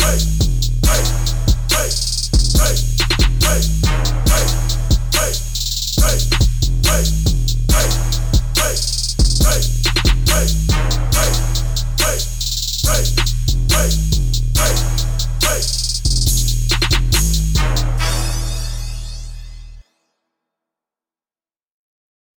Hey.